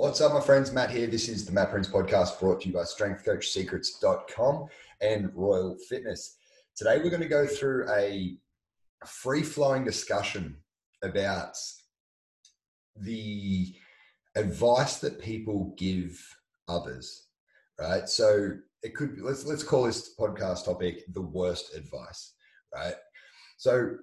What's up, my friends? Matt here. This is the Matt Prince podcast brought to you by strengthcoachsecrets.com and Royal Fitness. Today, we're going to go through a free flowing discussion about the advice that people give others, right? So, it could be, let's, let's call this podcast topic the worst advice, right? So,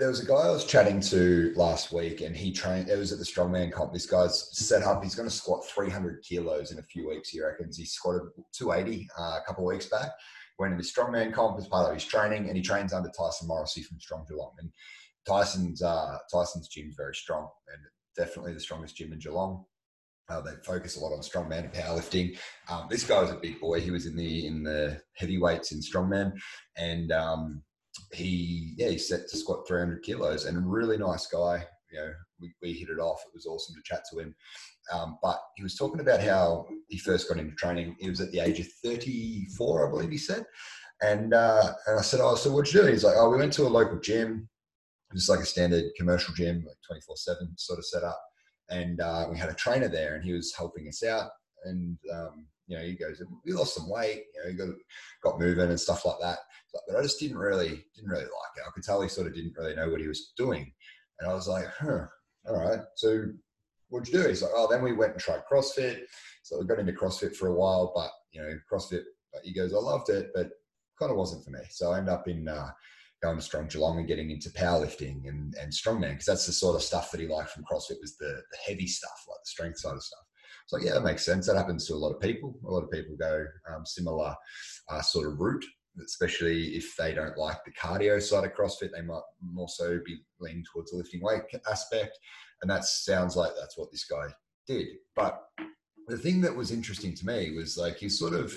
there was a guy I was chatting to last week, and he trained. It was at the strongman comp. This guy's set up. He's going to squat 300 kilos in a few weeks. He reckons he squatted 280 uh, a couple of weeks back. Went the strongman comp as part of his training, and he trains under Tyson Morrissey from Strong Geelong. And Tyson's uh, Tyson's gym's very strong, and definitely the strongest gym in Geelong. Uh, they focus a lot on strongman and powerlifting. Um, this guy was a big boy. He was in the in the heavyweights in strongman, and um, he yeah he set to squat 300 kilos and really nice guy. You know we, we hit it off. It was awesome to chat to him. Um, but he was talking about how he first got into training. He was at the age of 34 i believe he said. And uh, and i said oh so what'd you do? He's like oh we went to a local gym. Just like a standard commercial gym like 24 7 sort of set up. And uh, we had a trainer there and he was helping us out. And um, you know he goes we lost some weight you know he got, got moving and stuff like that but I just didn't really didn't really like it. I could tell he sort of didn't really know what he was doing, and I was like, huh, all right. So what'd you do? He's like, oh, then we went and tried CrossFit. So we got into CrossFit for a while, but you know, CrossFit. He goes, I loved it, but kind of wasn't for me. So I ended up in uh, going to Strong Geelong and getting into powerlifting and, and strongman because that's the sort of stuff that he liked from CrossFit was the, the heavy stuff, like the strength side of stuff. So yeah, that makes sense. That happens to a lot of people. A lot of people go um, similar uh, sort of route especially if they don't like the cardio side of CrossFit, they might more so be leaning towards the lifting weight aspect. And that sounds like that's what this guy did. But the thing that was interesting to me was like he sort of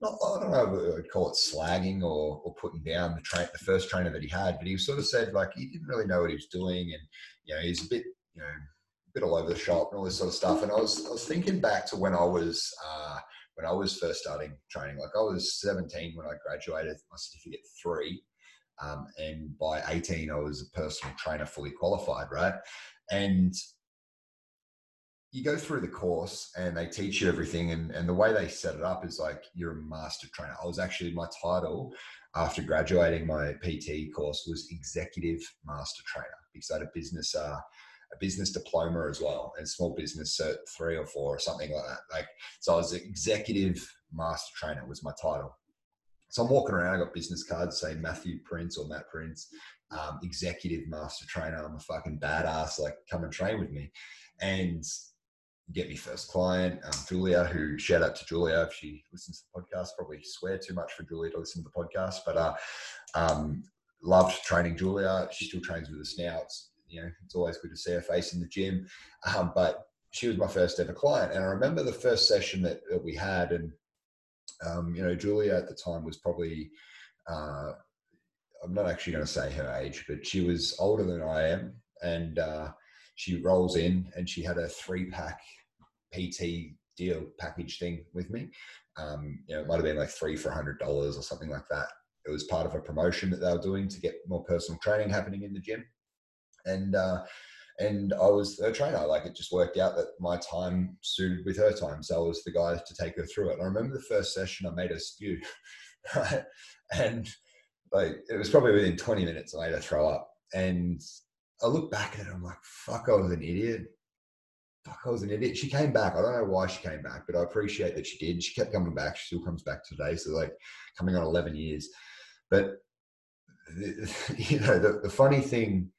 not, I don't know I'd call it slagging or, or putting down the train the first trainer that he had, but he sort of said like he didn't really know what he was doing and you know he's a bit you know bit all over the shop and all this sort of stuff. And I was I was thinking back to when I was uh, when I was first starting training. Like I was 17 when I graduated my certificate three. Um, and by 18, I was a personal trainer, fully qualified, right? And you go through the course and they teach you everything. And, and the way they set it up is like you're a master trainer. I was actually, my title after graduating my PT course was executive master trainer because I had a business uh, a business diploma as well and small business cert three or four or something like that. Like, so I was executive master trainer was my title. So I'm walking around, I got business cards saying Matthew Prince or Matt Prince, um, executive master trainer. I'm a fucking badass. Like, come and train with me. And get me first client, um, Julia, who shout out to Julia if she listens to the podcast. Probably swear too much for Julia to listen to the podcast, but uh, um, loved training Julia. She still trains with us now. It's you know, it's always good to see her face in the gym. Um, but she was my first ever client. And I remember the first session that, that we had, and, um, you know, Julia at the time was probably, uh, I'm not actually going to say her age, but she was older than I am. And uh, she rolls in and she had a three pack PT deal package thing with me. Um, you know, it might have been like three for a hundred dollars or something like that. It was part of a promotion that they were doing to get more personal training happening in the gym and uh, and I was her trainer. Like it just worked out that my time suited with her time, so I was the guy to take her through it. And I remember the first session, I made her spew? And like it was probably within 20 minutes, I made her throw up. And I look back at it, I'm like, fuck, I was an idiot. Fuck, I was an idiot. She came back. I don't know why she came back, but I appreciate that she did. She kept coming back. She still comes back today. So like coming on 11 years. But you know, the, the funny thing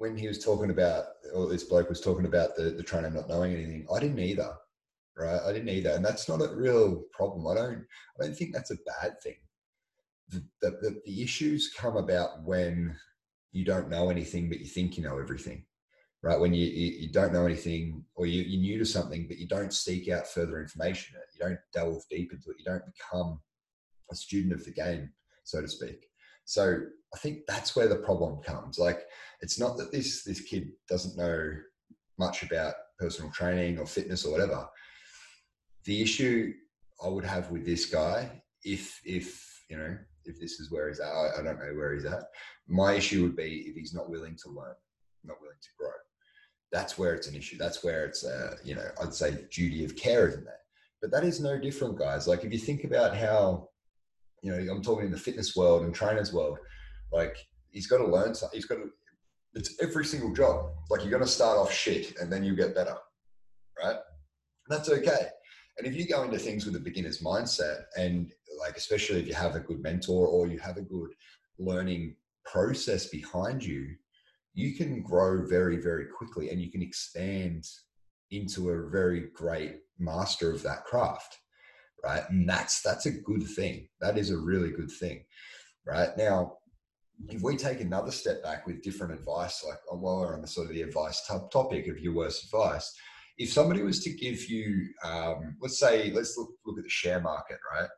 when he was talking about, or this bloke was talking about the, the trainer not knowing anything, I didn't either, right? I didn't either, and that's not a real problem. I don't, I don't think that's a bad thing. The, the, the issues come about when you don't know anything, but you think you know everything, right? When you, you, you don't know anything, or you, you're new to something, but you don't seek out further information. You don't delve deep into it. You don't become a student of the game, so to speak. So I think that's where the problem comes. Like, it's not that this this kid doesn't know much about personal training or fitness or whatever. The issue I would have with this guy, if if you know, if this is where he's at, I, I don't know where he's at. My issue would be if he's not willing to learn, not willing to grow. that's where it's an issue. That's where it's, uh, you know, I'd say duty of care isn't there. But that is no different, guys. Like if you think about how, you know, I'm talking in the fitness world and trainers world, like he's got to learn something. He's got to, it's every single job. Like you're going to start off shit and then you get better, right? That's okay. And if you go into things with a beginner's mindset and like, especially if you have a good mentor or you have a good learning process behind you, you can grow very, very quickly and you can expand into a very great master of that craft. Right. And that's that's a good thing. That is a really good thing. Right. Now, if we take another step back with different advice, like while we're on the sort of the advice topic of your worst advice, if somebody was to give you, um, let's say, let's look, look at the share market, right?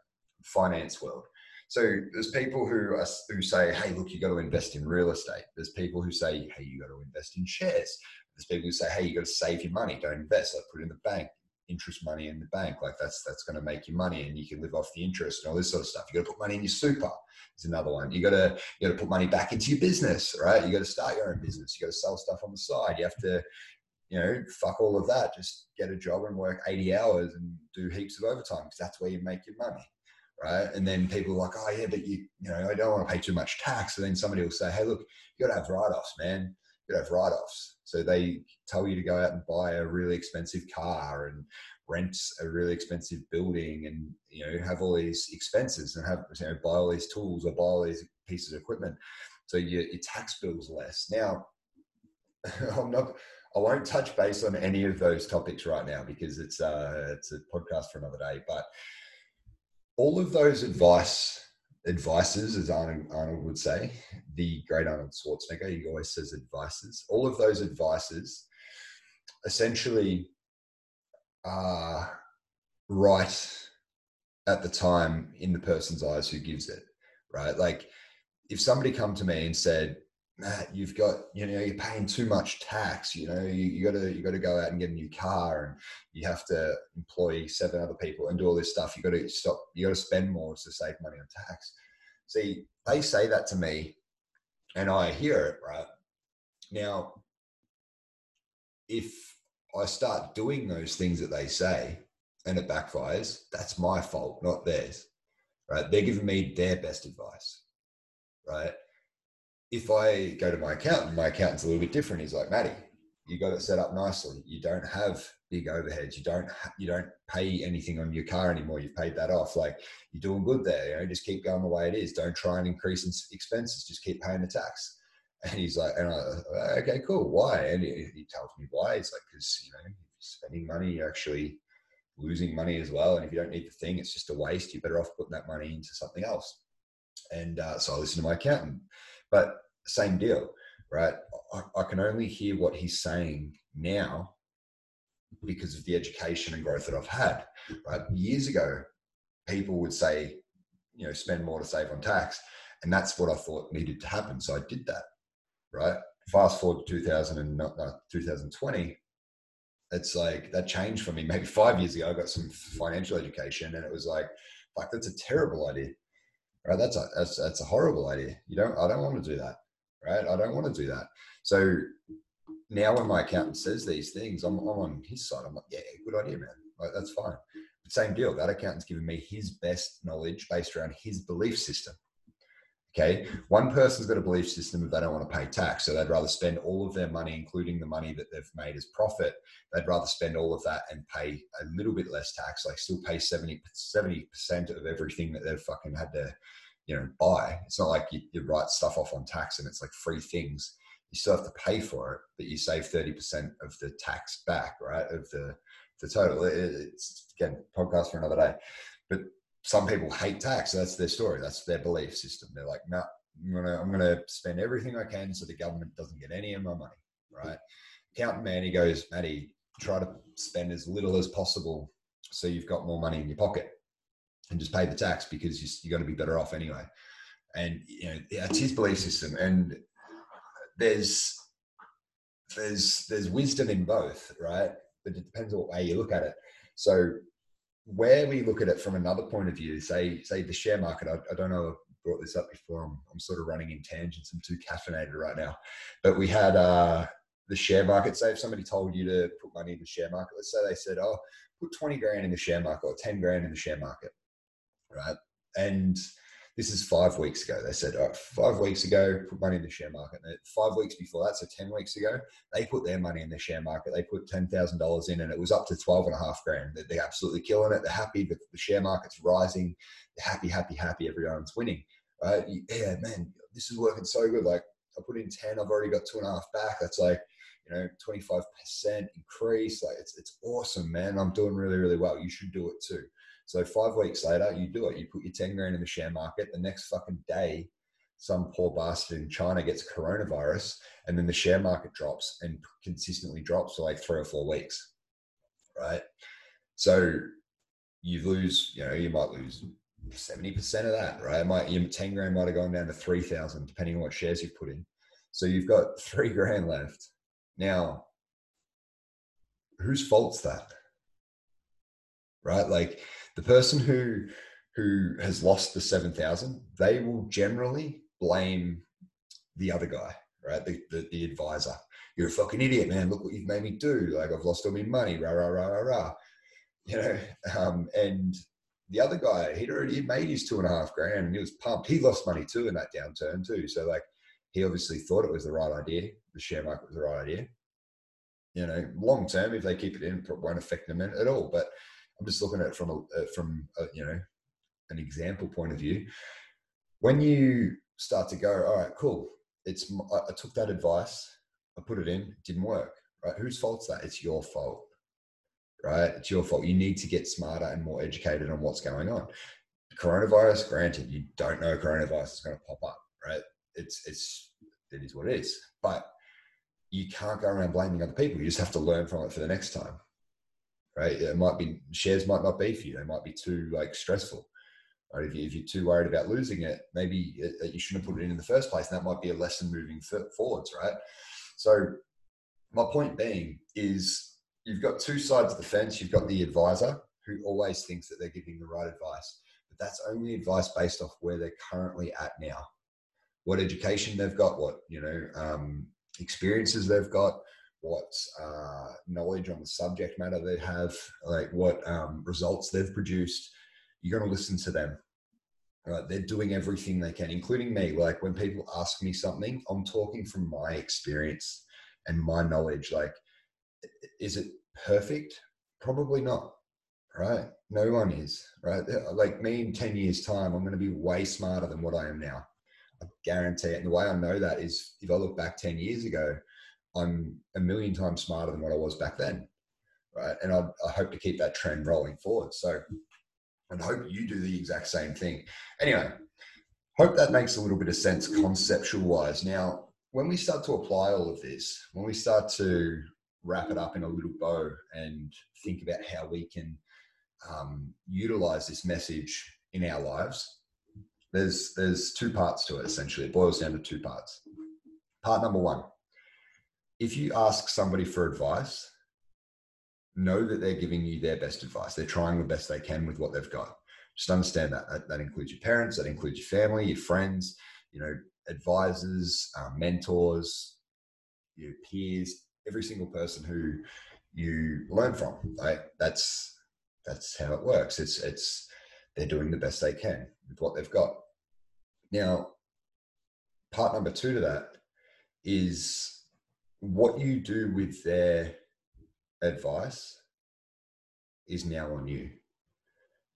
Finance world. So there's people who are, who say, hey, look, you got to invest in real estate. There's people who say, hey, you got to invest in shares. There's people who say, hey, you got to save your money, don't invest, like put it in the bank, interest money in the bank, like that's that's going to make you money, and you can live off the interest and all this sort of stuff. You got to put money in your super. Is another one. You got to you got to put money back into your business, right? You got to start your own business. You got to sell stuff on the side. You have to you know, fuck all of that. Just get a job and work 80 hours and do heaps of overtime because that's where you make your money right? And then people are like, oh yeah, but you, you know, I don't want to pay too much tax. And then somebody will say, hey, look, you got to have write-offs, man. You have write-offs. So they tell you to go out and buy a really expensive car and rent a really expensive building and you know have all these expenses and have you know buy all these tools or buy all these pieces of equipment. So your, your tax bill's less. Now, I'm not. I won't touch base on any of those topics right now because it's uh, it's a podcast for another day. But all of those advice advices, as Arnold, Arnold would say, the great Arnold Schwarzenegger, he always says advices. All of those advices essentially are right at the time in the person's eyes who gives it, right? Like if somebody come to me and said, Matt, you've got, you know, you're paying too much tax. You know, you, you gotta you gotta go out and get a new car, and you have to employ seven other people and do all this stuff. You got to stop. You got to spend more to save money on tax. See, they say that to me, and I hear it. Right now, if I start doing those things that they say, and it backfires, that's my fault, not theirs. Right? They're giving me their best advice. Right? If I go to my accountant, my accountant's a little bit different. He's like, Matty, you got it set up nicely. You don't have big overheads. You don't you don't pay anything on your car anymore. You've paid that off. Like you're doing good there. You know, just keep going the way it is. Don't try and increase in expenses. Just keep paying the tax. And he's like, and I, okay, cool. Why? And he, he tells me why. He's like, because you know, if you're spending money, you're actually losing money as well. And if you don't need the thing, it's just a waste. You're better off putting that money into something else. And uh, so I listen to my accountant. But same deal, right? I, I can only hear what he's saying now because of the education and growth that I've had. Right? Years ago, people would say, you know, spend more to save on tax. And that's what I thought needed to happen. So I did that. Right. Fast forward to 2000 and, uh, 2020, it's like that changed for me. Maybe five years ago, I got some financial education and it was like, like that's a terrible idea. Right. That's a, that's, that's a horrible idea. You don't, I don't want to do that right? I don't want to do that. So now when my accountant says these things, I'm, I'm on his side. I'm like, yeah, good idea, man. Like, that's fine. But same deal. That accountant's giving me his best knowledge based around his belief system. Okay. One person's got a belief system of they don't want to pay tax. So they'd rather spend all of their money, including the money that they've made as profit. They'd rather spend all of that and pay a little bit less tax, like still pay 70, 70% of everything that they've fucking had to you know buy. It's not like you, you write stuff off on tax and it's like free things. You still have to pay for it, but you save thirty percent of the tax back, right? Of the the total. It, it's again podcast for another day. But some people hate tax. That's their story. That's their belief system. They're like, no, I'm gonna I'm gonna spend everything I can so the government doesn't get any of my money, right? Accountant man, he goes, Matty, try to spend as little as possible so you've got more money in your pocket and just pay the tax because you're going to be better off anyway. And you know, it's his belief system, and there's there's there's wisdom in both, right? But it depends on what way you look at it. So where we look at it from another point of view, say say the share market. I, I don't know. I brought this up before. I'm, I'm sort of running in tangents. I'm too caffeinated right now. But we had uh, the share market. Say if somebody told you to put money in the share market, let's say they said, "Oh, put twenty grand in the share market or ten grand in the share market," right? And this is five weeks ago. They said, five weeks ago, put money in the share market. And five weeks before that, so 10 weeks ago, they put their money in the share market. They put $10,000 in and it was up to 12 and a half grand. They're absolutely killing it. They're happy that the share market's rising. They're happy, happy, happy. Everyone's winning, right? Yeah, man, this is working so good. Like I put in 10, I've already got two and a half back. That's like, you know, 25% increase. Like it's, it's awesome, man. I'm doing really, really well. You should do it too. So five weeks later, you do it. You put your 10 grand in the share market. The next fucking day, some poor bastard in China gets coronavirus and then the share market drops and consistently drops for like three or four weeks. Right. So you lose, you know, you might lose 70% of that, right? Might your 10 grand might have gone down to 3,000, depending on what shares you've put in. So you've got three grand left. Now, whose fault's that? Right? Like the person who who has lost the 7000 they will generally blame the other guy right? The, the, the advisor. You're a fucking idiot man. Look what you've made me do. Like i've lost all my money. Rah rah rah rah rah. You know um, and the other guy he'd already made his two and a half grand and he was pumped. He lost money too in that downturn too. So like he obviously thought it was the right idea the share market was the right idea you know long term if they keep it in it won't affect them at all but I'm just looking at it from a uh, from a, you know an example point of view. When you start to go, all right, cool. It's I, took that advice, I put it in, it didn't work. Right? Whose fault's that? It's your fault. Right? It's your fault. You need to get smarter and more educated on what's going on. Coronavirus, granted, you don't know coronavirus is going to pop up, right? It's it's it is what it is. But you can't go around blaming other people. You just have to learn from it for the next time right? It might be shares might not be for you. They might be too like stressful. Right? If, you, if you're too worried about losing it, maybe it, you shouldn't have put it in in the first place. And that might be a lesson moving forwards, right? So my point being is you've got two sides of the fence. You've got the advisor who always thinks that they're giving the right advice, but that's only advice based off where they're currently at now, what education they've got, what you know um, experiences they've got, what uh, knowledge on the subject matter they have, like what um, results they've produced. You're going to listen to them. Right? They're doing everything they can, including me. Like when people ask me something, I'm talking from my experience and my knowledge. Like, is it perfect? Probably not. Right? No one is. Right? Like me in 10 years' time, I'm going to be way smarter than what I am now. Guarantee it. And the way I know that is if I look back 10 years ago, I'm a million times smarter than what I was back then, right? And I, I hope to keep that trend rolling forward. So, and hope you do the exact same thing. Anyway, hope that makes a little bit of sense conceptual wise. Now, when we start to apply all of this, when we start to wrap it up in a little bow and think about how we can um, utilize this message in our lives, there's there's two parts to it. Essentially, it boils down to two parts. Part number one if you ask somebody for advice, know that they're giving you their best advice. They're trying the best they can with what they've got. Just understand that. That, that includes your parents, that includes your family, your friends, you know, advisors, uh, mentors, your peers, every single person who you learn from. Right? That's that's how it works. It's it's they're doing the best they can with what they've got. Now, part number two to that is what you do with their advice is now on you.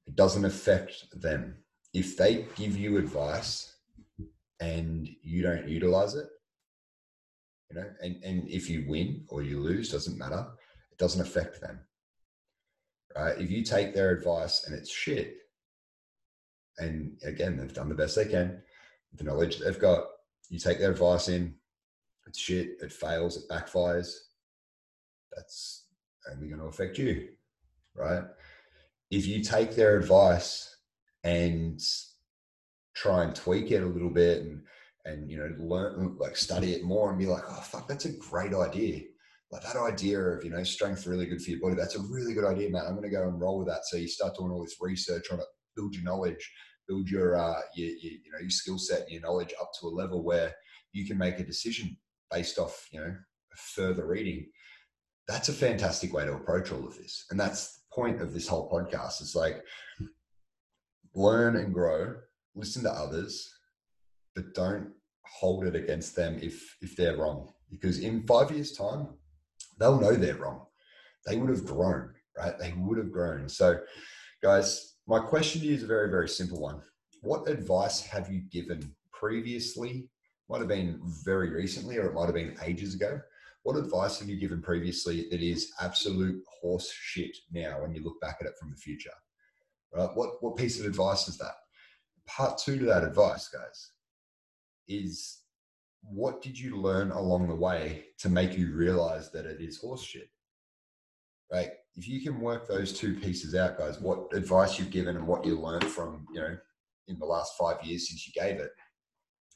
It doesn't affect them. If they give you advice and you don't utilize it, you know, and, and if you win or you lose, doesn't matter. It doesn't affect them. Right? If you take their advice and it's shit, and again, they've done the best they can, the knowledge they've got, you take their advice in, it's shit, it fails, it backfires, that's only going to affect you, right? If you take their advice and try and tweak it a little bit and and you know learn like study it more and be like oh fuck that's a great idea. Like that idea of you know strength really good for your body that's a really good idea man. I'm going to go and roll with that. So you start doing all this research on it build your knowledge build your uh your, your you know your skill set your knowledge up to a level where you can make a decision based off you know further reading. That's a fantastic way to approach all of this. And that's the point of this whole podcast. It's like learn and grow, listen to others, but don't hold it against them if if they're wrong. Because in five years' time, they'll know they're wrong. They would have grown, right? They would have grown. So, guys, my question to you is a very, very simple one. What advice have you given previously? Might have been very recently, or it might have been ages ago. What advice have you given previously that is absolute horse shit now when you look back at it from the future? Right? What what piece of advice is that? Part two to that advice, guys, is what did you learn along the way to make you realize that it is horse shit? Right? If you can work those two pieces out, guys, what advice you've given and what you learned from, you know, in the last five years since you gave it,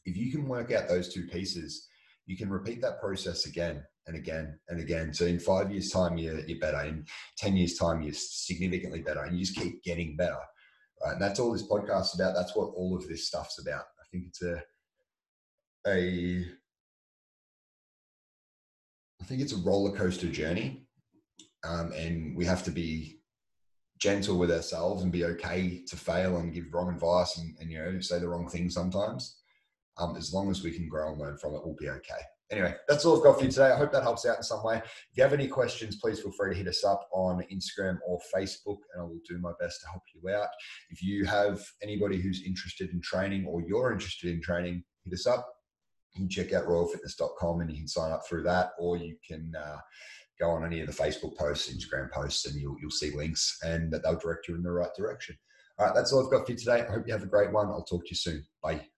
if you can work out those two pieces, you can repeat that process again and again and again. So in five years' time, you're, you're better. In 10 years' time, you're significantly better. And you just keep getting better. Right? And that's all this podcast about. That's what all of this stuff's about. I think it's a a I think it's a roller coaster journey. Um, and we have to be gentle with ourselves and be okay to fail and give wrong advice and, and you know say the wrong thing sometimes. Um, as long as we can grow and learn from it, we'll be okay. Anyway, that's all I've got for you today. I hope that helps out in some way. If you have any questions, please feel free to hit us up on Instagram or Facebook, and I will do my best to help you out. If you have anybody who's interested in training or you're interested in training, hit us up. You can check out royalfitness.com and you can sign up through that, or you can uh, go on any of the Facebook posts, Instagram posts, and you'll, you'll see links and that they'll direct you in the right direction. All right, that's all I've got for you today. I hope you have a great one. I'll talk to you soon. Bye.